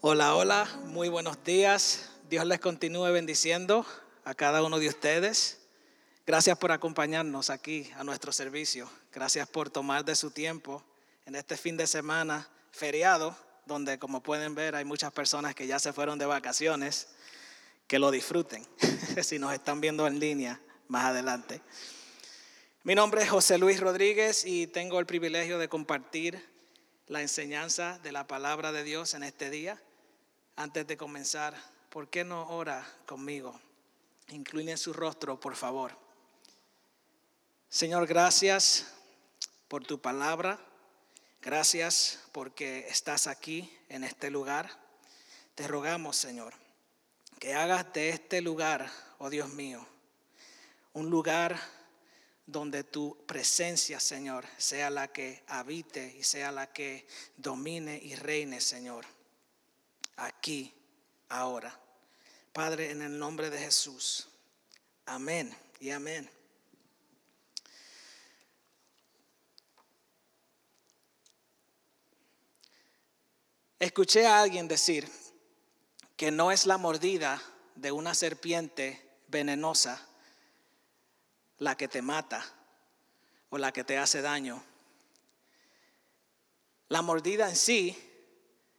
Hola, hola, muy buenos días. Dios les continúe bendiciendo a cada uno de ustedes. Gracias por acompañarnos aquí a nuestro servicio. Gracias por tomar de su tiempo en este fin de semana feriado, donde como pueden ver hay muchas personas que ya se fueron de vacaciones. Que lo disfruten si nos están viendo en línea más adelante. Mi nombre es José Luis Rodríguez y tengo el privilegio de compartir la enseñanza de la palabra de Dios en este día. Antes de comenzar, ¿por qué no ora conmigo? Inclinen su rostro, por favor. Señor, gracias por tu palabra. Gracias porque estás aquí en este lugar. Te rogamos, Señor, que hagas de este lugar, oh Dios mío, un lugar donde tu presencia, Señor, sea la que habite y sea la que domine y reine, Señor, aquí, ahora. Padre, en el nombre de Jesús. Amén y amén. Escuché a alguien decir que no es la mordida de una serpiente venenosa la que te mata o la que te hace daño. La mordida en sí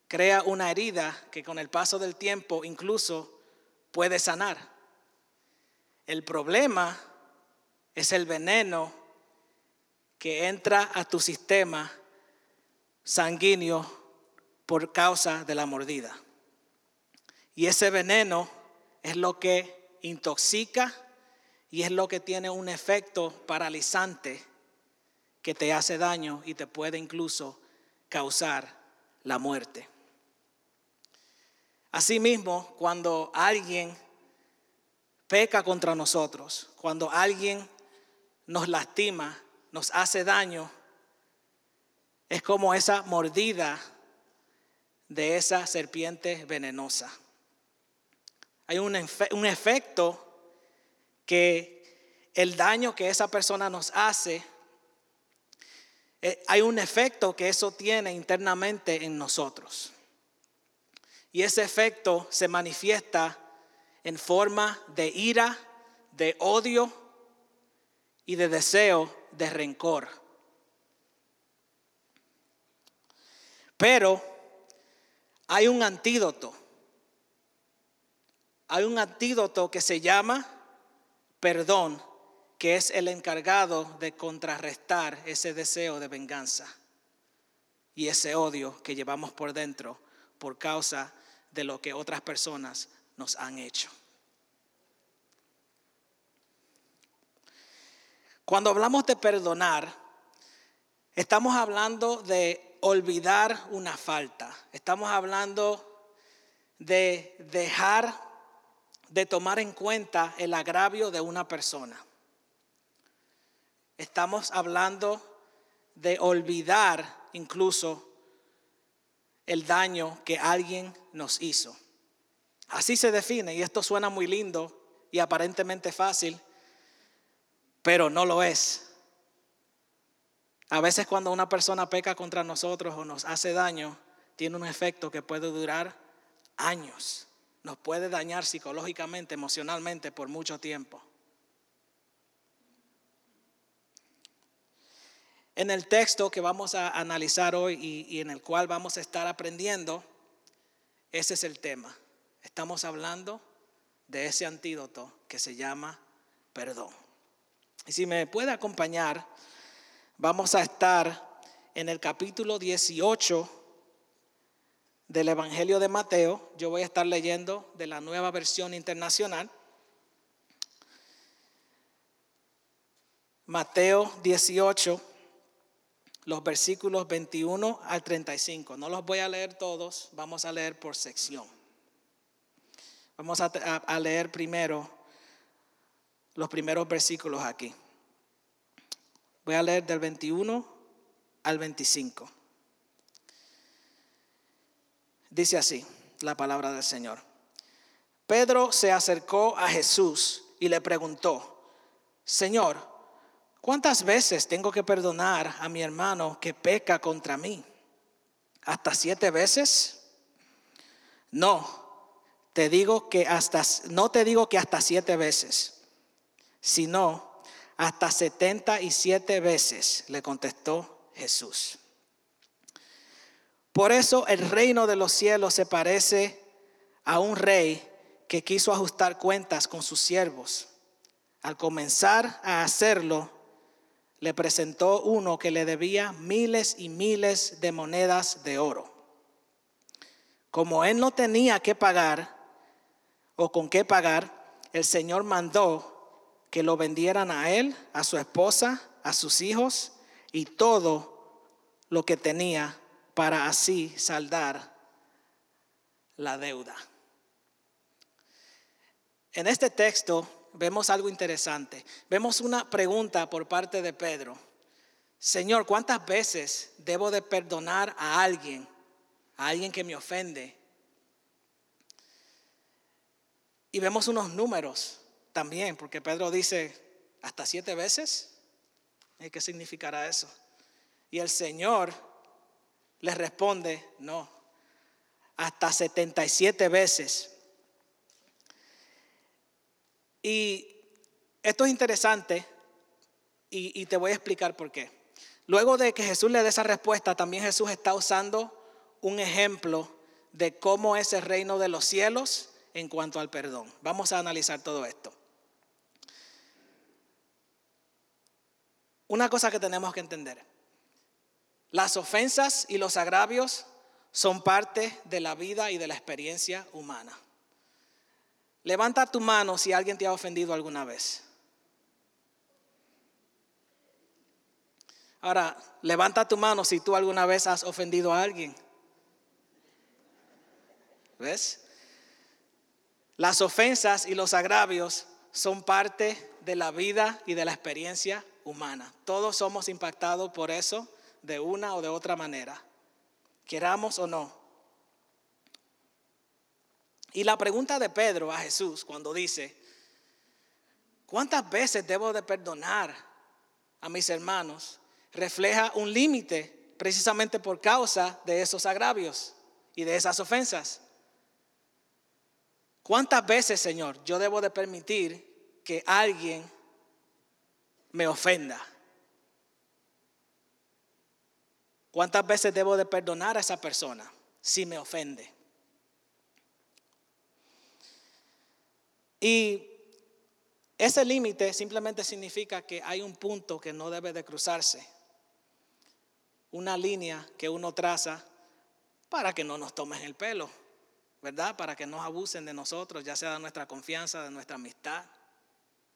crea una herida que con el paso del tiempo incluso puede sanar. El problema es el veneno que entra a tu sistema sanguíneo por causa de la mordida. Y ese veneno es lo que intoxica y es lo que tiene un efecto paralizante que te hace daño y te puede incluso causar la muerte. Asimismo, cuando alguien peca contra nosotros, cuando alguien nos lastima, nos hace daño, es como esa mordida de esa serpiente venenosa. Hay un, un efecto que el daño que esa persona nos hace, eh, hay un efecto que eso tiene internamente en nosotros. Y ese efecto se manifiesta en forma de ira, de odio y de deseo de rencor. Pero hay un antídoto. Hay un antídoto que se llama perdón, que es el encargado de contrarrestar ese deseo de venganza y ese odio que llevamos por dentro por causa de lo que otras personas nos han hecho. Cuando hablamos de perdonar, estamos hablando de olvidar una falta, estamos hablando de dejar de tomar en cuenta el agravio de una persona. Estamos hablando de olvidar incluso el daño que alguien nos hizo. Así se define y esto suena muy lindo y aparentemente fácil, pero no lo es. A veces cuando una persona peca contra nosotros o nos hace daño, tiene un efecto que puede durar años nos puede dañar psicológicamente, emocionalmente por mucho tiempo. En el texto que vamos a analizar hoy y, en el cual vamos a estar aprendiendo, ese es el tema. Estamos hablando de ese antídoto que se llama perdón. Y si me puede acompañar, vamos a estar en el capítulo 18 del Evangelio de Mateo. Yo voy a estar leyendo de la nueva versión internacional. Mateo 18, los versículos 21 al 35. No los voy a leer todos, vamos a leer por sección. Vamos a, leer primero los primeros versículos aquí. Voy a leer del 21 al 25. Dice así la palabra del Señor. Pedro se acercó a Jesús y le preguntó, Señor, ¿cuántas veces tengo que perdonar a mi hermano que peca contra mí? ¿Hasta siete veces? No, te digo que hasta, no te digo que hasta siete veces, sino hasta setenta y siete veces, le contestó Jesús. Por eso el reino de los cielos se parece a un rey que quiso ajustar cuentas con sus siervos. Al comenzar a hacerlo, le presentó uno que le debía miles y miles de monedas de oro. Como él no tenía que pagar o con qué pagar, el Señor mandó que lo vendieran a él, a su esposa, a sus hijos y todo lo que tenía para así saldar la deuda. En este texto vemos algo interesante. Vemos una pregunta por parte de Pedro. Señor, ¿cuántas veces debo de perdonar a alguien, a alguien que me ofende? Y vemos unos números también, porque Pedro dice, hasta siete veces. ¿Y qué significará eso? Y el Señor le responde, no, hasta 77 veces. Y esto es interesante y, te voy a explicar por qué. Luego de que Jesús le dé esa respuesta, también Jesús está usando un ejemplo de cómo es el reino de los cielos en cuanto al perdón. Vamos a analizar todo esto. Una cosa que tenemos que entender. Las ofensas y los agravios son parte de la vida y de la experiencia humana. Levanta tu mano si alguien te ha ofendido alguna vez. Ahora, levanta tu mano si tú alguna vez has ofendido a alguien. ¿Ves? Las ofensas y los agravios son parte de la vida y de la experiencia humana. Todos somos impactados por eso de una o de otra manera, queramos o no. Y la pregunta de Pedro a Jesús cuando dice, ¿cuántas veces debo de perdonar a mis hermanos? Refleja un límite precisamente por causa de esos agravios y de esas ofensas. ¿Cuántas veces, Señor, yo debo de permitir que alguien me ofenda? ¿Cuántas veces debo de perdonar a esa persona si me ofende? Y ese límite simplemente significa que hay un punto que no debe de cruzarse. Una línea que uno traza para que no nos tomen el pelo, ¿verdad? Para que no abusen de nosotros, ya sea de nuestra confianza, de nuestra amistad.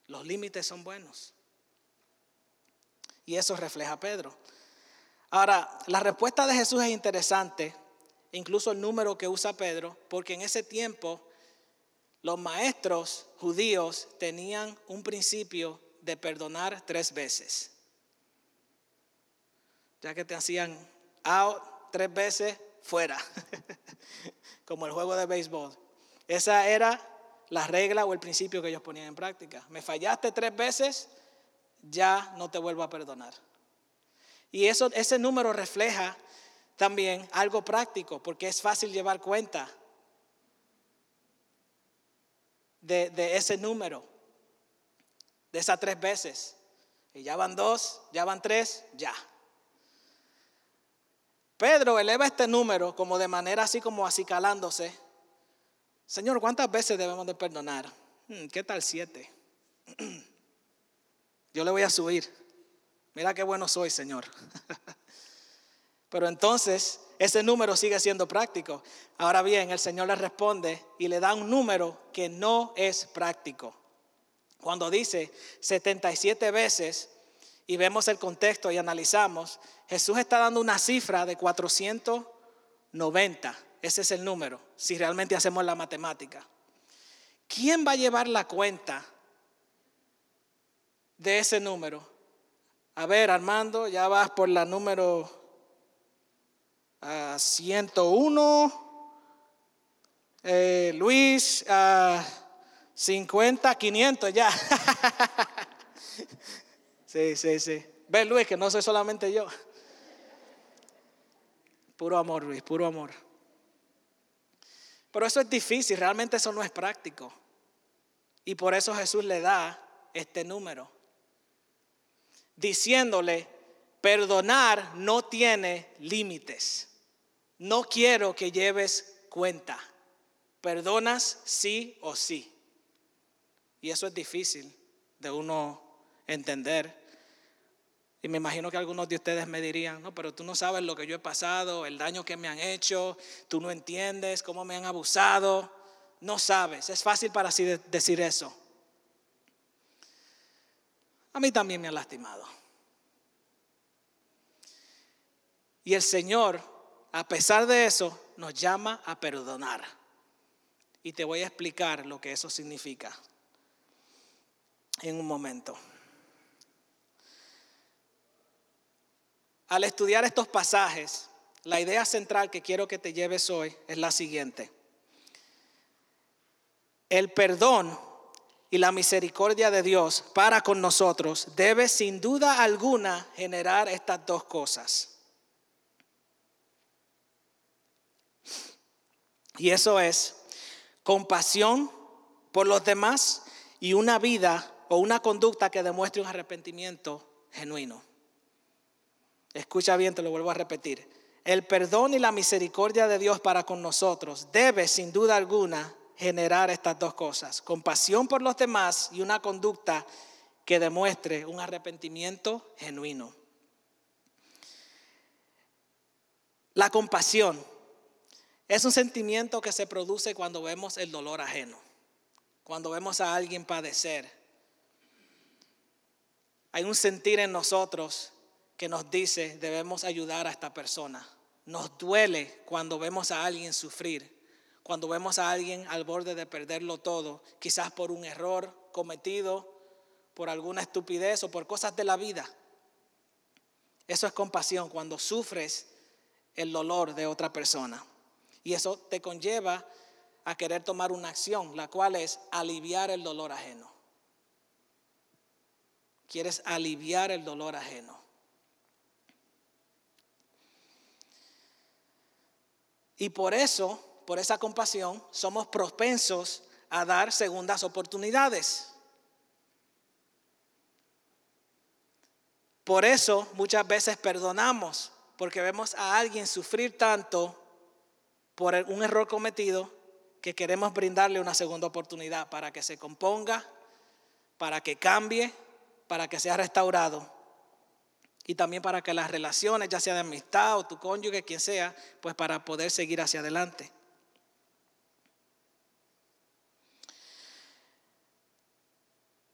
Los límites son buenos. Y eso refleja Pedro. Ahora, la respuesta de Jesús es interesante, incluso el número que usa Pedro, porque en ese tiempo los maestros judíos tenían un principio de perdonar tres veces. Ya que te hacían out tres veces, fuera. Como el juego de béisbol. Esa era la regla o el principio que ellos ponían en práctica. Me fallaste tres veces, ya no te vuelvo a perdonar. Y eso, ese número refleja también algo práctico, porque es fácil llevar cuenta de, ese número, de esas tres veces. Y ya van dos, ya van tres, ya. Pedro eleva este número como de manera así como acicalándose. Señor, ¿cuántas veces debemos de perdonar? Hmm, ¿Qué tal siete? Yo le voy a subir. Mira qué bueno soy, Señor. Pero entonces ese número sigue siendo práctico. Ahora bien, el Señor le responde y le da un número que no es práctico. Cuando dice 77 veces y vemos el contexto y analizamos, Jesús está dando una cifra de 490. Ese es el número, si realmente hacemos la matemática. ¿Quién va a llevar la cuenta de ese número? A ver, Armando, ya vas por la número 101. Ah, eh, Luis, 50, ah, 500 ya. sí, sí, sí. Ve, Luis, que no soy solamente yo. Puro amor, Luis, puro amor. Pero eso es difícil, realmente eso no es práctico. Y por eso Jesús le da este número, diciéndole, perdonar no tiene límites. No quiero que lleves cuenta. Perdonas sí o sí. Y eso es difícil de uno entender. Y me imagino que algunos de ustedes me dirían, no, pero tú no sabes lo que yo he pasado, el daño que me han hecho, tú no entiendes cómo me han abusado, no sabes. Es fácil para así decir eso. A mí también me han lastimado. Y el Señor, a pesar de eso, nos llama a perdonar. Y te voy a explicar lo que eso significa en un momento. Al estudiar estos pasajes, la idea central que quiero que te lleves hoy es la siguiente. El perdón y la misericordia de Dios para con nosotros debe sin duda alguna generar estas dos cosas. Y eso es compasión por los demás y una vida o una conducta que demuestre un arrepentimiento genuino. Escucha bien, te lo vuelvo a repetir. El perdón y la misericordia de Dios para con nosotros debe sin duda alguna generar estas dos cosas, compasión por los demás y una conducta que demuestre un arrepentimiento genuino. La compasión es un sentimiento que se produce cuando vemos el dolor ajeno, cuando vemos a alguien padecer. Hay un sentir en nosotros que nos dice debemos ayudar a esta persona. Nos duele cuando vemos a alguien sufrir, cuando vemos a alguien al borde de perderlo todo, quizás por un error cometido, por alguna estupidez o por cosas de la vida. Eso es compasión cuando sufres el dolor de otra persona. Y eso te conlleva a querer tomar una acción, la cual es aliviar el dolor ajeno. Quieres aliviar el dolor ajeno. Y por eso, por esa compasión, somos propensos a dar segundas oportunidades. Por eso muchas veces perdonamos, porque vemos a alguien sufrir tanto por un error cometido que queremos brindarle una segunda oportunidad para que se componga, para que cambie, para que sea restaurado y también para que las relaciones, ya sea de amistad o tu cónyuge, quien sea, pues para poder seguir hacia adelante.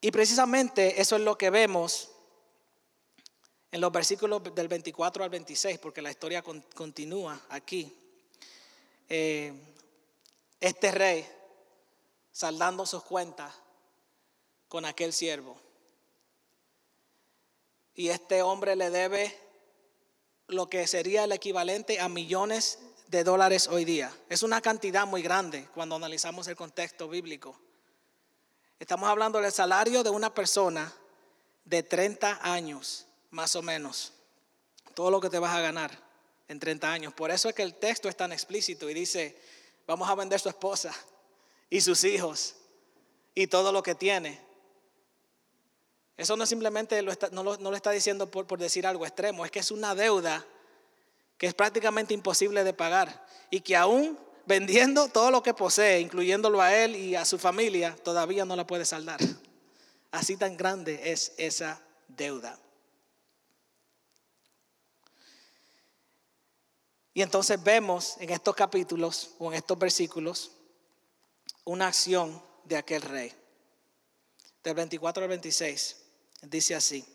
Y precisamente eso es lo que vemos en los versículos del 24 al 26, porque la historia continúa aquí. Eh, este rey saldando sus cuentas con aquel siervo. Y este hombre le debe lo que sería el equivalente a millones de dólares hoy día. Es una cantidad muy grande cuando analizamos el contexto bíblico. Estamos hablando del salario de una persona de 30 años, más o menos. Todo lo que te vas a ganar en 30 años. Por eso es que el texto es tan explícito y dice, vamos a vender su esposa y sus hijos y todo lo que tiene. Eso no simplemente lo no, lo, está diciendo por, por decir algo extremo, es que es una deuda que es prácticamente imposible de pagar y que aún vendiendo todo lo que posee, incluyéndolo a él y a su familia, todavía no la puede saldar. Así tan grande es esa deuda. Y entonces vemos en estos capítulos o en estos versículos una acción de aquel rey. Del 24 al 26 dice así.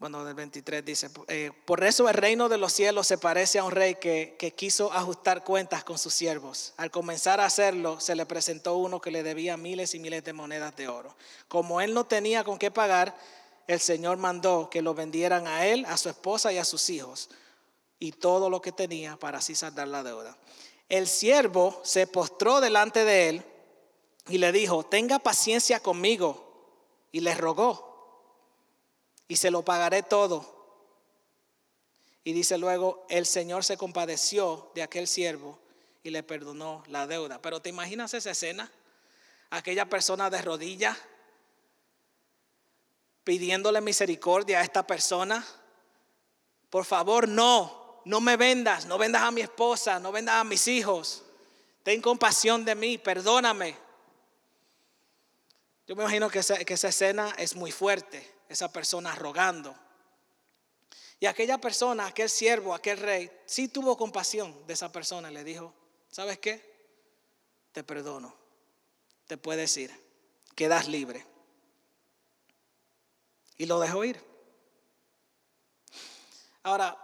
Bueno, del 23 dice, eh, por eso el reino de los cielos se parece a un rey que, que, quiso ajustar cuentas con sus siervos. Al comenzar a hacerlo, se le presentó uno que le debía miles y miles de monedas de oro. Como él no tenía con qué pagar, el Señor mandó que lo vendieran a él, a su esposa y a sus hijos, y todo lo que tenía para así saldar la deuda. El siervo se postró delante de él y le dijo, tenga paciencia conmigo, y le rogó, y se lo pagaré todo. Y dice luego, el Señor se compadeció de aquel siervo y le perdonó la deuda. Pero ¿te imaginas esa escena? Aquella persona de rodillas pidiéndole misericordia a esta persona. Por favor, no, no me vendas, no vendas a mi esposa, no vendas a mis hijos. Ten compasión de mí, perdóname. Yo me imagino que esa, escena es muy fuerte, esa persona rogando. Y aquella persona, aquel siervo, aquel rey, sí tuvo compasión de esa persona. Le dijo, ¿sabes qué? Te perdono. Te puedes ir. Quedas libre. Y lo dejó ir. Ahora,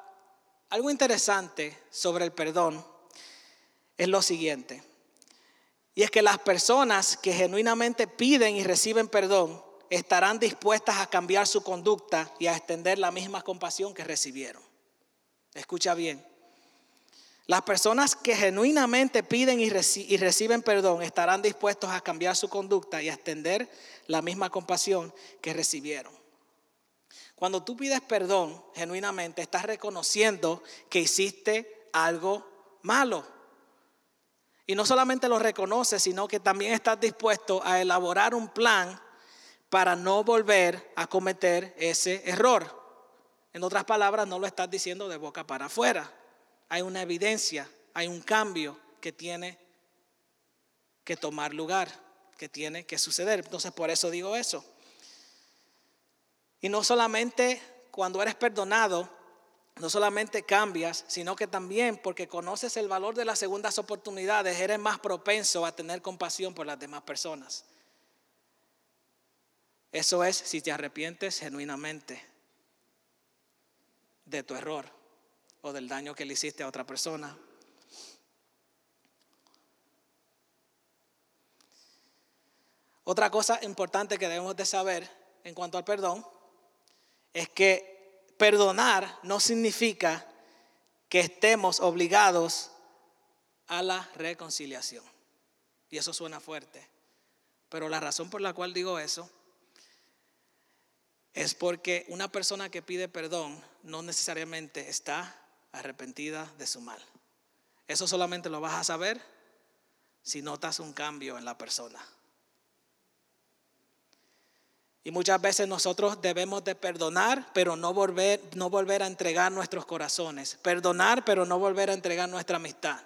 algo interesante sobre el perdón es lo siguiente. Y es que las personas que genuinamente piden y reciben perdón estarán dispuestas a cambiar su conducta y a extender la misma compasión que recibieron. Escucha bien. Las personas que genuinamente piden y, reciben perdón estarán dispuestos a cambiar su conducta y a extender la misma compasión que recibieron. Cuando tú pides perdón genuinamente, estás reconociendo que hiciste algo malo. Y no solamente lo reconoces, sino que también estás dispuesto a elaborar un plan para no volver a cometer ese error. En otras palabras, no lo estás diciendo de boca para afuera. Hay una evidencia, hay un cambio que tiene que tomar lugar, que tiene que suceder. Entonces, por eso digo eso. Y no solamente cuando eres perdonado, no solamente cambias, sino que también porque conoces el valor de las segundas oportunidades, eres más propenso a tener compasión por las demás personas. Eso es si te arrepientes genuinamente de tu error o del daño que le hiciste a otra persona. Otra cosa importante que debemos de saber en cuanto al perdón es que perdonar no significa que estemos obligados a la reconciliación. Y eso suena fuerte. Pero la razón por la cual digo eso es porque una persona que pide perdón no necesariamente está arrepentida de su mal. Eso solamente lo vas a saber si notas un cambio en la persona. Y muchas veces nosotros debemos de perdonar, pero no volver, no volver a entregar nuestros corazones. Perdonar, pero no volver a entregar nuestra amistad.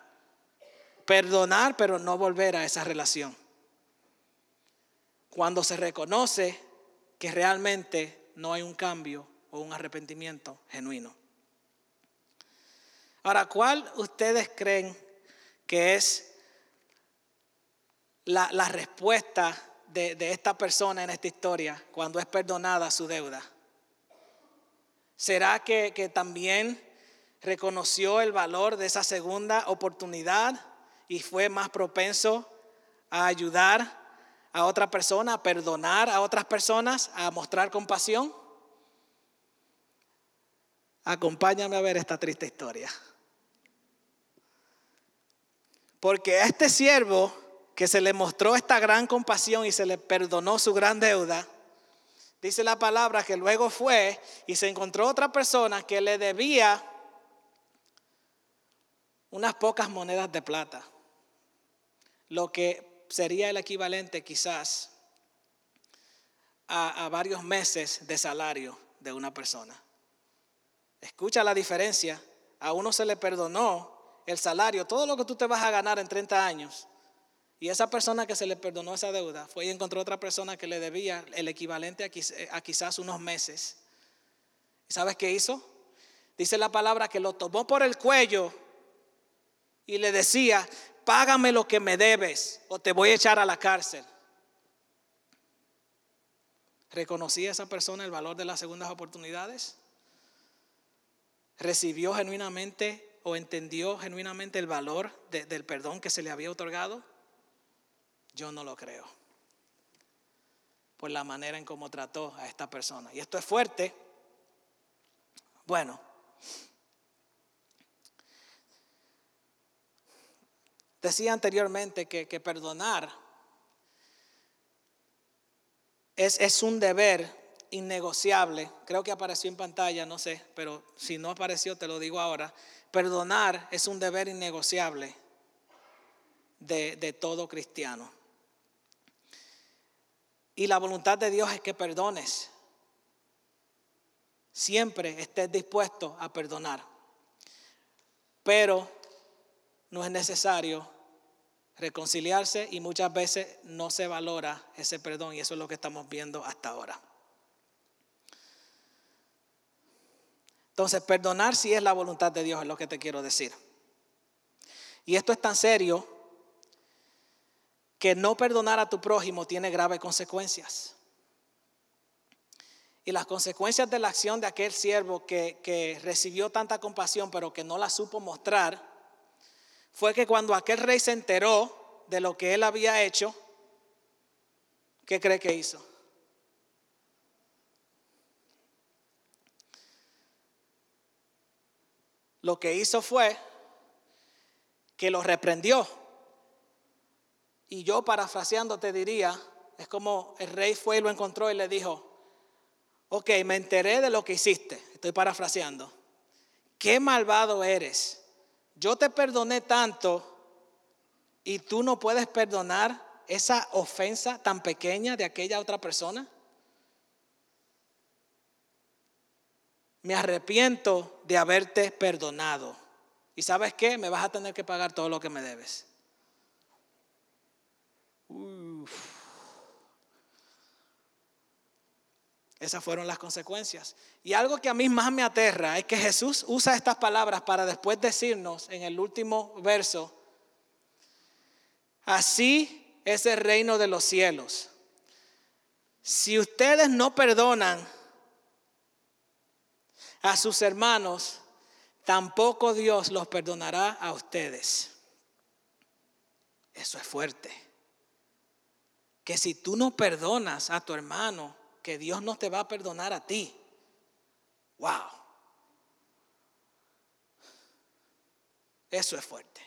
Perdonar, pero no volver a esa relación. Cuando se reconoce que realmente no hay un cambio o un arrepentimiento genuino. Ahora, ¿cuál ustedes creen que es la, respuesta de, esta persona en esta historia cuando es perdonada su deuda? ¿Será que, que también reconoció el valor de esa segunda oportunidad y fue más propenso a ayudar a otra persona, a perdonar a otras personas, a mostrar compasión? Acompáñame a ver esta triste historia. Porque este siervo que se le mostró esta gran compasión y se le perdonó su gran deuda, dice la palabra que luego fue y se encontró otra persona que le debía unas pocas monedas de plata, lo que sería el equivalente quizás a, varios meses de salario de una persona. Escucha la diferencia. A uno se le perdonó el salario, todo lo que tú te vas a ganar en 30 años. Y esa persona que se le perdonó esa deuda fue y encontró otra persona que le debía el equivalente a, quizás unos meses. ¿Y sabes qué hizo? Dice la palabra que lo tomó por el cuello y le decía, págame lo que me debes o te voy a echar a la cárcel. ¿Reconocía esa persona el valor de las segundas oportunidades? ¿Recibió genuinamente o entendió genuinamente el valor del perdón que se le había otorgado? Yo no lo creo. Por la manera en cómo trató a esta persona. Y esto es fuerte. Bueno, Decía anteriormente que, perdonar es, un deber innegociable, creo que apareció en pantalla, no sé, pero si no apareció te lo digo ahora, perdonar es un deber innegociable de todo cristiano. Y la voluntad de Dios es que perdones. Siempre estés dispuesto a perdonar. Pero no es necesario reconciliarse y muchas veces no se valora ese perdón y eso es lo que estamos viendo hasta ahora. Entonces, perdonar si es la voluntad de Dios, es lo que te quiero decir. Y esto es tan serio que no perdonar a tu prójimo tiene graves consecuencias. Y las consecuencias de la acción de aquel siervo que, recibió tanta compasión pero que no la supo mostrar, fue que cuando aquel rey se enteró de lo que él había hecho, ¿qué cree que hizo? Lo que hizo fue que lo reprendió. Y yo parafraseando te diría, es como el rey fue y lo encontró y le dijo, ok, me enteré de lo que hiciste, estoy parafraseando. Qué malvado eres. Yo te perdoné tanto y tú no puedes perdonar esa ofensa tan pequeña de aquella otra persona. Me arrepiento de haberte perdonado. ¿Y sabes qué? Me vas a tener que pagar todo lo que me debes. Esas fueron las consecuencias. Y algo que a mí más me aterra es que Jesús usa estas palabras para después decirnos en el último verso, así es el reino de los cielos. Si ustedes no perdonan a sus hermanos, tampoco Dios los perdonará a ustedes. Eso es fuerte. Que si tú no perdonas a tu hermano, que Dios no te va a perdonar a ti. Wow. Eso es fuerte.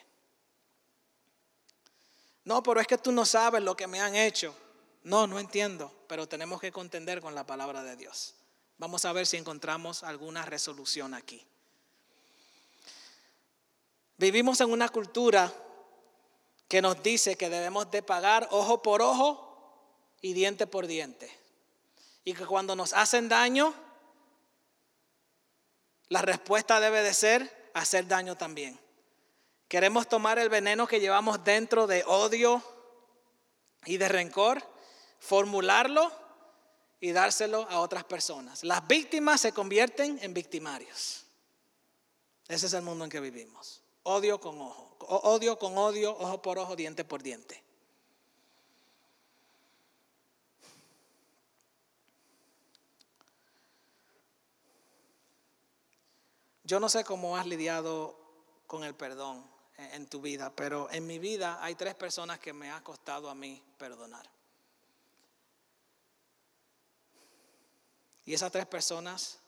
No, pero es que tú no sabes lo que me han hecho. No, no entiendo, pero tenemos que contender con la palabra de Dios. Vamos a ver si encontramos alguna resolución aquí. Vivimos en una cultura que nos dice que debemos de pagar ojo por ojo y diente por diente y que cuando nos hacen daño, la respuesta debe de ser hacer daño también. Queremos tomar el veneno que llevamos dentro de odio y de rencor, formularlo y dárselo a otras personas. Las víctimas se convierten en victimarios. Ese es el mundo en que vivimos. Odio con ojo, odio con odio, ojo por ojo, diente por diente. Yo no sé cómo has lidiado con el perdón en tu vida, pero en mi vida hay tres personas que me ha costado a mí perdonar. Y esas tres personas,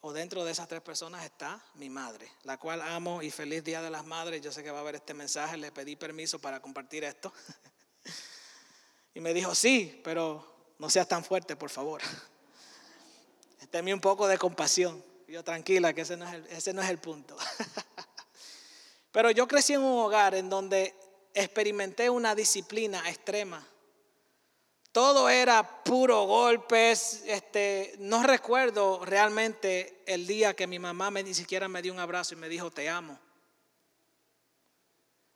o dentro de esas tres personas está mi madre, la cual amo y feliz Día de las Madres. Yo sé que va a ver este mensaje, le pedí permiso para compartir esto. y me dijo, sí, pero no seas tan fuerte, por favor. Tenme un poco de compasión. Yo tranquila, que ese no es el, ese no es el punto. Pero yo crecí en un hogar en donde experimenté una disciplina extrema. Todo era puro golpes. Este, no recuerdo realmente el día que mi mamá me, ni siquiera me dio un abrazo y me dijo te amo.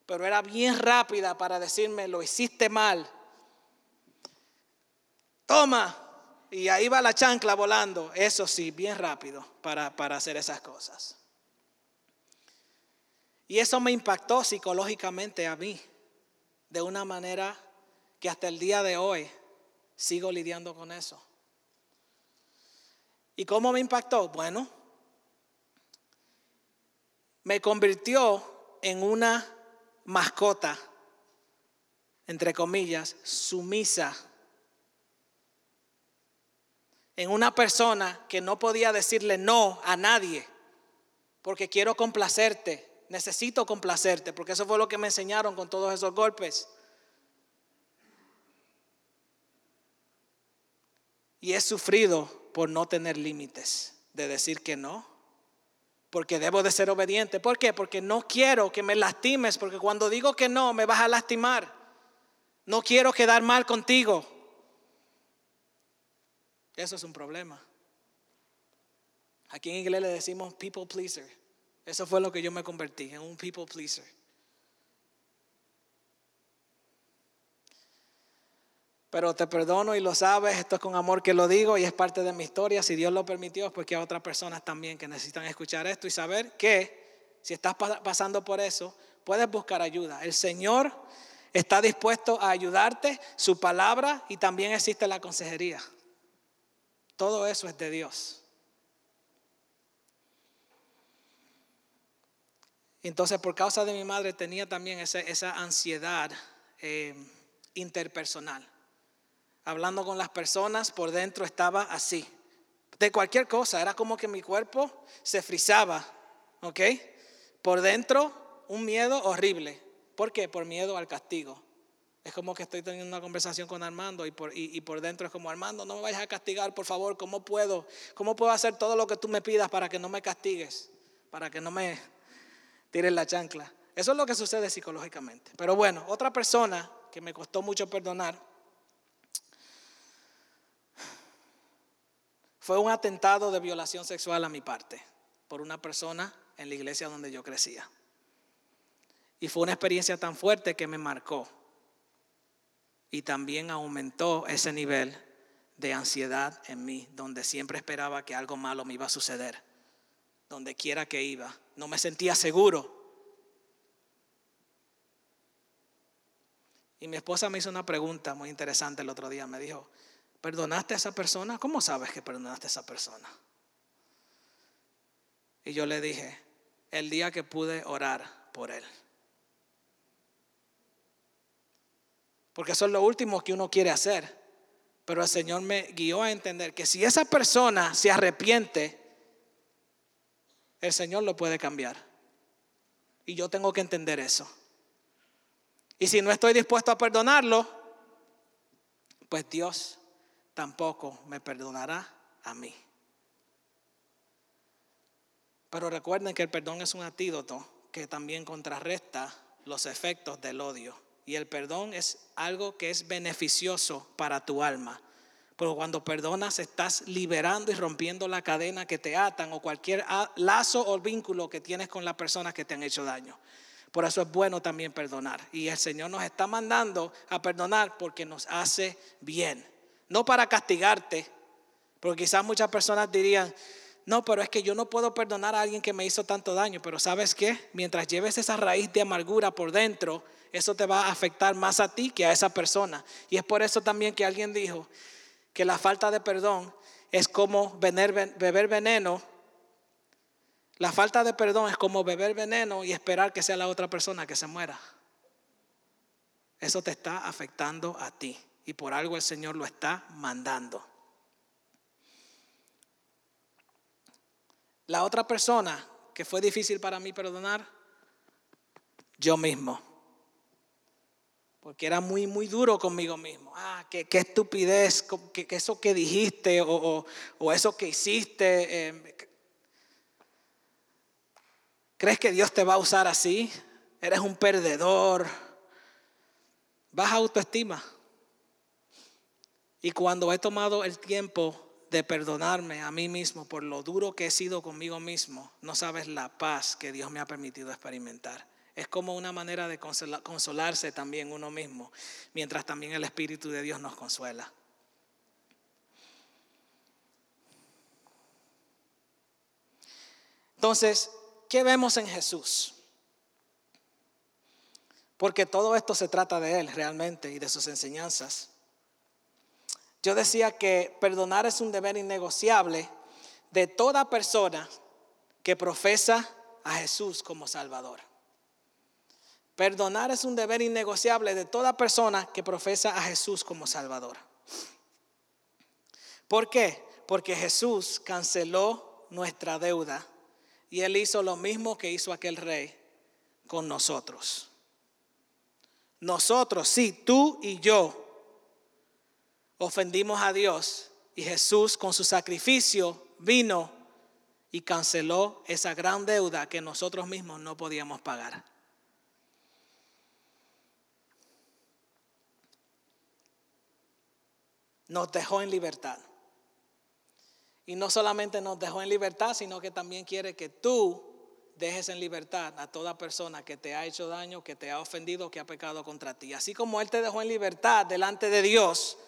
Pero era bien rápida para decirme lo hiciste mal. Toma, y ahí va la chancla volando, eso sí, bien rápido para, para hacer esas cosas. Y eso me impactó psicológicamente a mí, de una manera que hasta el día de hoy sigo lidiando con eso. ¿Y cómo me impactó? Bueno, me convirtió en una mascota, entre comillas, sumisa en una persona que no podía decirle no a nadie, porque quiero complacerte, necesito complacerte, porque eso fue lo que me enseñaron con todos esos golpes. Y he sufrido por no tener límites, de decir que no, porque debo de ser obediente. ¿Por qué? Porque no quiero que me lastimes, porque cuando digo que no, me vas a lastimar. No quiero quedar mal contigo. Eso es un problema. Aquí en inglés le decimos people pleaser. Eso fue lo que yo me convertí, en un people pleaser. Pero te perdono y lo sabes, esto es con amor que lo digo y es parte de mi historia. Si Dios lo permitió, es porque hay otras personas también que necesitan escuchar esto y saber que si estás pasando por eso, puedes buscar ayuda. El Señor está dispuesto a ayudarte, su palabra y también existe la consejería. Todo eso es de Dios. Entonces, por causa de mi madre, tenía también esa, ansiedad eh, interpersonal hablando con las personas, por dentro estaba así. De cualquier cosa, era como que mi cuerpo se frizaba, ¿ok? Por dentro un miedo horrible. ¿Por qué? Por miedo al castigo. Es como que estoy teniendo una conversación con Armando y por, y, por dentro es como, Armando, no me vayas a castigar, por favor, ¿cómo puedo? ¿Cómo puedo hacer todo lo que tú me pidas para que no me castigues? Para que no me tires la chancla. Eso es lo que sucede psicológicamente. Pero bueno, otra persona que me costó mucho perdonar Fue un atentado de violación sexual a mi parte por una persona en la iglesia donde yo crecía. Y fue una experiencia tan fuerte que me marcó. Y también aumentó ese nivel de ansiedad en mí, donde siempre esperaba que algo malo me iba a suceder. Donde quiera que iba. No me sentía seguro. Y mi esposa me hizo una pregunta muy interesante el otro día. Me dijo, ¿Perdonaste a esa persona? ¿Cómo sabes que perdonaste a esa persona? Y yo le dije, el día que pude orar por él. Porque eso es lo último que uno quiere hacer. Pero el Señor me guió a entender que si esa persona se arrepiente, el Señor lo puede cambiar. Y yo tengo que entender eso. Y si no estoy dispuesto a perdonarlo, pues Dios tampoco me perdonará a mí. Pero recuerden que el perdón es un antídoto que también contrarresta los efectos del odio. Y el perdón es algo que es beneficioso para tu alma. Pero cuando perdonas estás liberando y rompiendo la cadena que te atan o cualquier lazo o vínculo que tienes con las personas que te han hecho daño. Por eso es bueno también perdonar. Y el Señor nos está mandando a perdonar porque nos hace bien no para castigarte, porque quizás muchas personas dirían, no, pero es que yo no puedo perdonar a alguien que me hizo tanto daño, pero ¿sabes qué? Mientras lleves esa raíz de amargura por dentro, eso te va a afectar más a ti que a esa persona. Y es por eso también que alguien dijo que la falta de perdón es como beber veneno. La falta de perdón es como beber veneno y esperar que sea la otra persona que se muera. Eso te está afectando a ti y por algo el Señor lo está mandando. La otra persona que fue difícil para mí perdonar, yo mismo. Porque era muy, muy duro conmigo mismo. Ah, qué, estupidez, que, eso que dijiste o, eso que hiciste. Em, ¿Crees que Dios te va a usar así? Eres un perdedor. Baja autoestima. Y cuando he tomado el tiempo de perdonarme a mí mismo por lo duro que he sido conmigo mismo, no sabes la paz que Dios me ha permitido experimentar. Es como una manera de consolarse también uno mismo, mientras también el Espíritu de Dios nos consuela. Entonces, ¿qué vemos en Jesús? Porque todo esto se trata de Él realmente y de sus enseñanzas. Yo decía que perdonar es un deber innegociable de toda persona que profesa a Jesús como Salvador. Perdonar es un deber innegociable de toda persona que profesa a Jesús como Salvador. ¿Por qué? Porque Jesús canceló nuestra deuda y Él hizo lo mismo que hizo aquel rey con nosotros. Nosotros, sí, tú y yo, ofendimos a Dios Y Jesús con su sacrificio vino y canceló esa gran deuda que nosotros mismos no podíamos pagar. Nos dejó en libertad. Y no solamente nos dejó en libertad, sino que también quiere que tú dejes en libertad a toda persona que te ha hecho daño, que te ha ofendido, que ha pecado contra ti. Así como Él te dejó en libertad delante de Dios,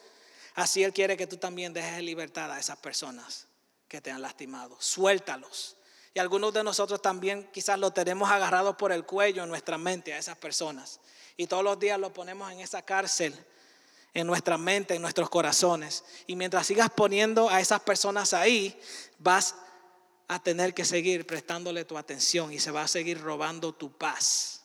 así Él quiere que tú también dejes en libertad a esas personas que te han lastimado. Suéltalos. Y algunos de nosotros también quizás lo tenemos agarrado por el cuello en nuestra mente a esas personas. Y todos los días lo ponemos en esa cárcel en nuestra mente, en nuestros corazones. Y mientras sigas poniendo a esas personas ahí, vas a tener que seguir prestándole tu atención y se va a seguir robando tu paz.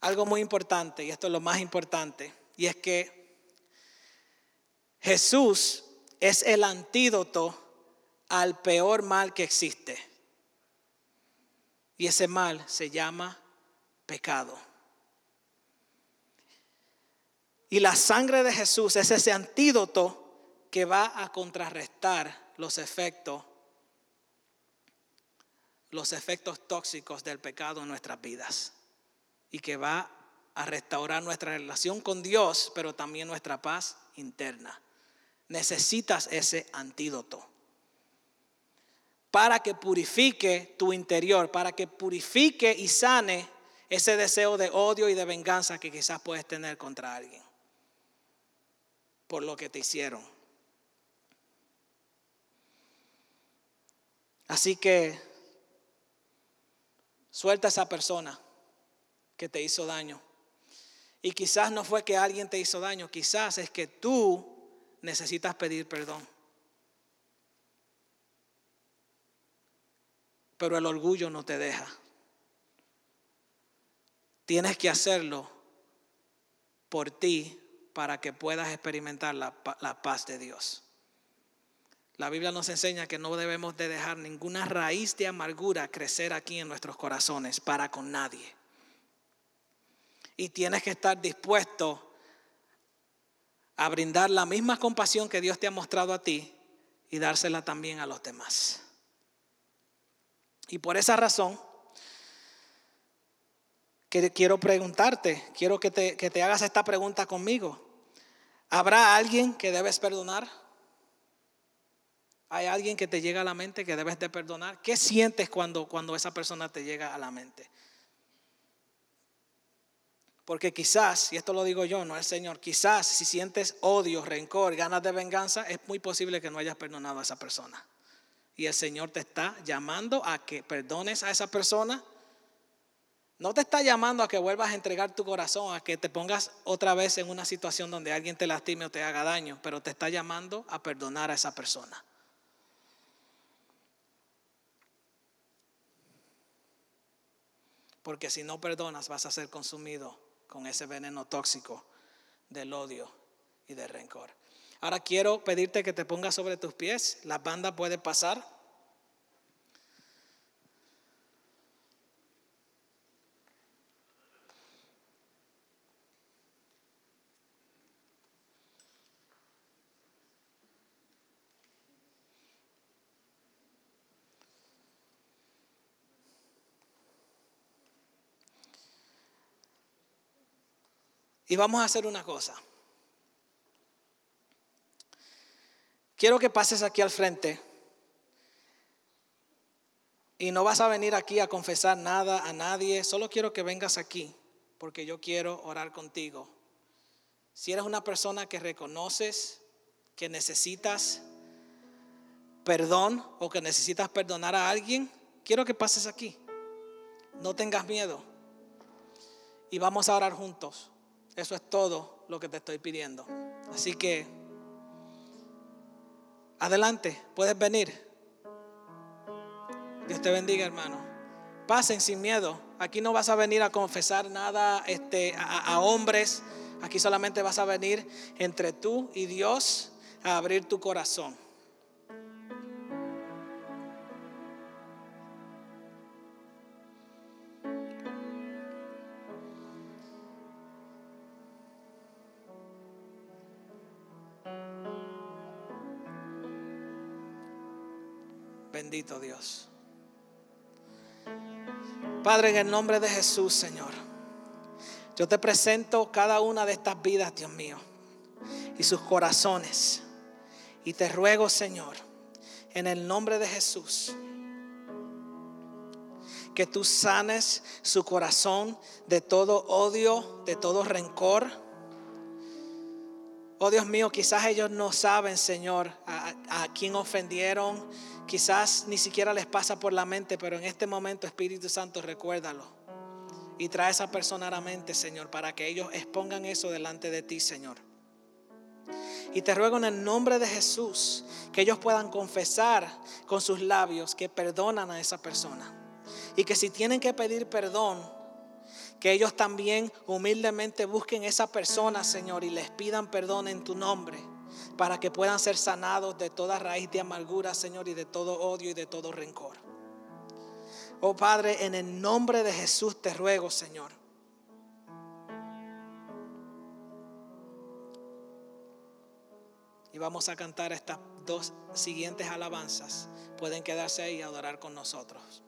Algo muy importante, y esto es lo más importante, y es que Jesús es el antídoto al peor mal que existe. Y ese mal se llama pecado. Y la sangre de Jesús es ese antídoto que va a contrarrestar los efectos los efectos tóxicos del pecado en nuestras vidas y que va a restaurar nuestra relación con Dios, pero también nuestra paz interna. Necesitas ese antídoto para que purifique tu interior, para que purifique y sane ese deseo de odio y de venganza que quizás puedes tener contra alguien por lo que te hicieron. Así que suelta a esa persona que te hizo daño. Y quizás no fue que alguien te hizo daño, quizás es que tú necesitas pedir perdón. Pero el orgullo no te deja. Tienes que hacerlo por ti para que puedas experimentar la, paz de Dios. La Biblia nos enseña que no debemos de dejar ninguna raíz de amargura crecer aquí en nuestros corazones para con nadie. Y tienes que estar dispuesto a brindar la misma compasión que Dios te ha mostrado a ti y dársela también a los demás. Y por esa razón, quiero preguntarte, quiero que te, que te hagas esta pregunta conmigo. ¿Habrá alguien que debes perdonar? ¿Hay alguien que te llega a la mente que debes de perdonar? ¿Qué sientes cuando, cuando esa persona te llega a la mente? Porque quizás, y esto lo digo yo, no el Señor, quizás si sientes odio, rencor, ganas de venganza, es muy posible que no hayas perdonado a esa persona y el Señor te está llamando a que perdones a esa persona. No te está llamando a que vuelvas a entregar tu corazón, a que te pongas otra vez en una situación donde alguien te lastime o te haga daño, pero te está llamando a perdonar a esa persona. Porque si no perdonas vas a ser consumido con ese veneno tóxico del odio y del rencor. Ahora quiero pedirte que te pongas sobre tus pies. La banda puede pasar. Y vamos a hacer una cosa. Quiero que pases aquí al frente. Y no vas a venir aquí a confesar nada a nadie, solo quiero que vengas aquí, porque yo quiero orar contigo. Si eres una persona que reconoces que necesitas perdón o que necesitas perdonar a alguien, quiero que pases aquí. No tengas miedo. Y vamos a orar juntos. Eso es todo lo que te estoy pidiendo. Así que Adelante, puedes venir. Dios te bendiga, hermano. Pasen sin miedo. Aquí no vas a venir a confesar nada este, a, a hombres. Aquí solamente vas a venir entre tú y Dios a abrir tu corazón. Dios. Padre, en el nombre de Jesús, Señor, yo te presento cada una de estas vidas, Dios mío, y sus corazones. Y te ruego, Señor, en el nombre de Jesús, que tú sanes su corazón de todo odio, de todo rencor. Oh Dios mío, quizás ellos no saben, Señor, a, a quién ofendieron. Quizás ni siquiera les pasa por la mente, pero en este momento, Espíritu Santo, recuérdalo. Y trae a esa persona a la mente, Señor, para que ellos expongan eso delante de ti, Señor. Y te ruego en el nombre de Jesús que ellos puedan confesar con sus labios que perdonan a esa persona. Y que si tienen que pedir perdón, que ellos también humildemente busquen a esa persona, Señor, y les pidan perdón en tu nombre, para que puedan ser sanados de toda raíz de amargura, Señor, y de todo odio y de todo rencor. Oh Padre, en el nombre de Jesús te ruego, Señor. Y vamos a cantar estas dos siguientes alabanzas. Pueden quedarse ahí y adorar con nosotros.